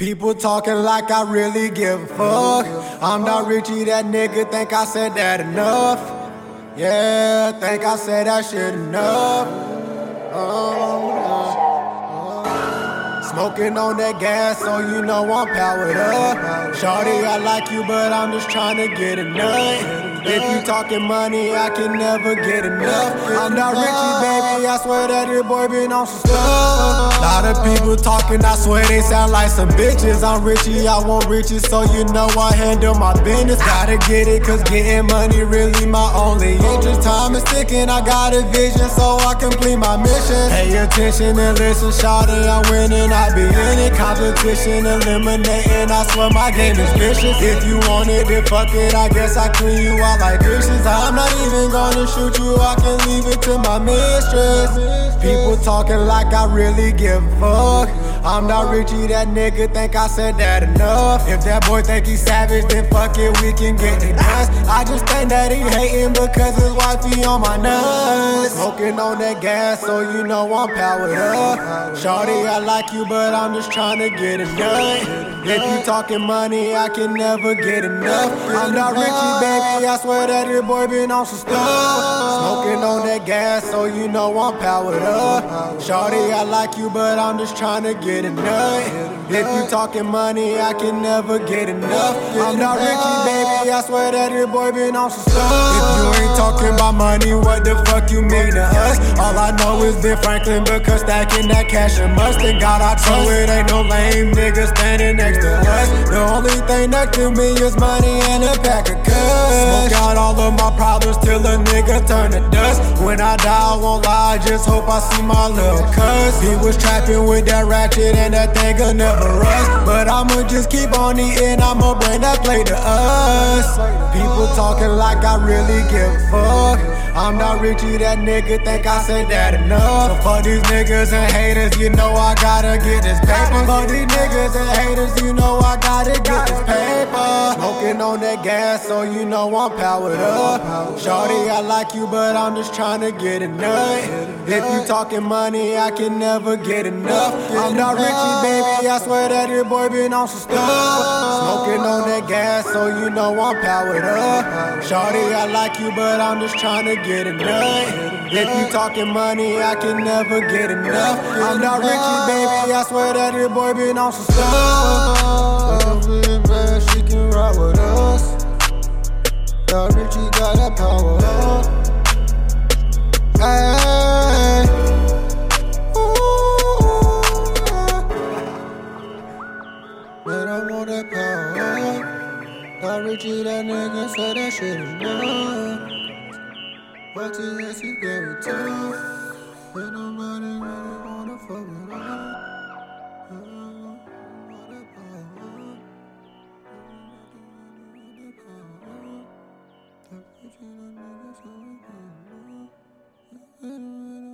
People talking like I really give a fuck. I'm Dock Richie, that nigga think I said that enough. Yeah, think I said that shit enough. Oh, oh. Smoking on that gas, so you know I'm powered up. Shorty, I like you, but I'm just trying to get nut. If you talking money, I can never get enough. I'm Dock Richie, baby. I swear that this boy been on some stuff. Lot of people talking, I swear they sound like some bitches. I'm Richie, I want riches, so you know I handle my business. Gotta get it, cause getting money really my only interest. Time is ticking, I got a vision, so I complete my mission. Pay attention and listen, shawty, I'm winning, I be in it. Competition eliminating, I swear my game is vicious. If you want it, then fuck it, I guess I clean you out like dishes. I'm not even gonna shoot you, I can leave it to my mistress. People talking like I really give a fuck. I'm Dock Richie, that nigga think I said that enough. If that boy think he's savage, then fuck it, we can get it. I just think that he hating because his wife be on my nuts. Smoking on that gas, so you know I'm powered up. Shorty, I like you, but I'm just trying to get it done. If you talking money, I can never get enough. I'm Dock Richie, baby. I swear that this boy been on some stuff. Smoking on that gas, so you know I'm powered up. Shorty, I like you, but I'm just trying to get a nut. If you talking money, I can never get enough. I'm Dock Richie, baby. I swear that this boy been on some stuff. If you ain't talking about money, what the fuck you mean to us? All I know is Ben Franklin because stacking that cash and must. And God, I trust it ain't no lame nigga standing next to us. The only thing next to me is money and a pack of cuts. Smoke out all of my problems till a nigga turn to dust. When I die, I won't lie, I just hope I see my little cuz. He was trapping with that ratchet and that thing'll never rust. But I'ma just keep on eating, I'ma bring that plate to us. People talking like I really give a fuck. I'm Dock Richie, that nigga think I said that enough. So for these niggas and haters, you know I gotta get this paper. For these niggas and haters, you know I gotta get this paper. Smoking on that gas, so you know I'm powered up. Shorty, I like you, but I'm just trying to get nut. If you talking money, I can never get enough. I'm Dock Richie, baby, I swear that this boy been on some stuff. Smoking on that gas, so you know I'm powered up. Shorty, I like you, but I'm just trying to get nut. If you talking money, I can never get enough. I'm Dock Richie, baby. I swear that this boy been on some stuff. With us. Richie got that power. Hey. Ooh. But I want that power. Now Richie, that nigga said that shit enough. Watching as you get tough. But nobody really wanna fuck with us. Looking at niggas, I don't know.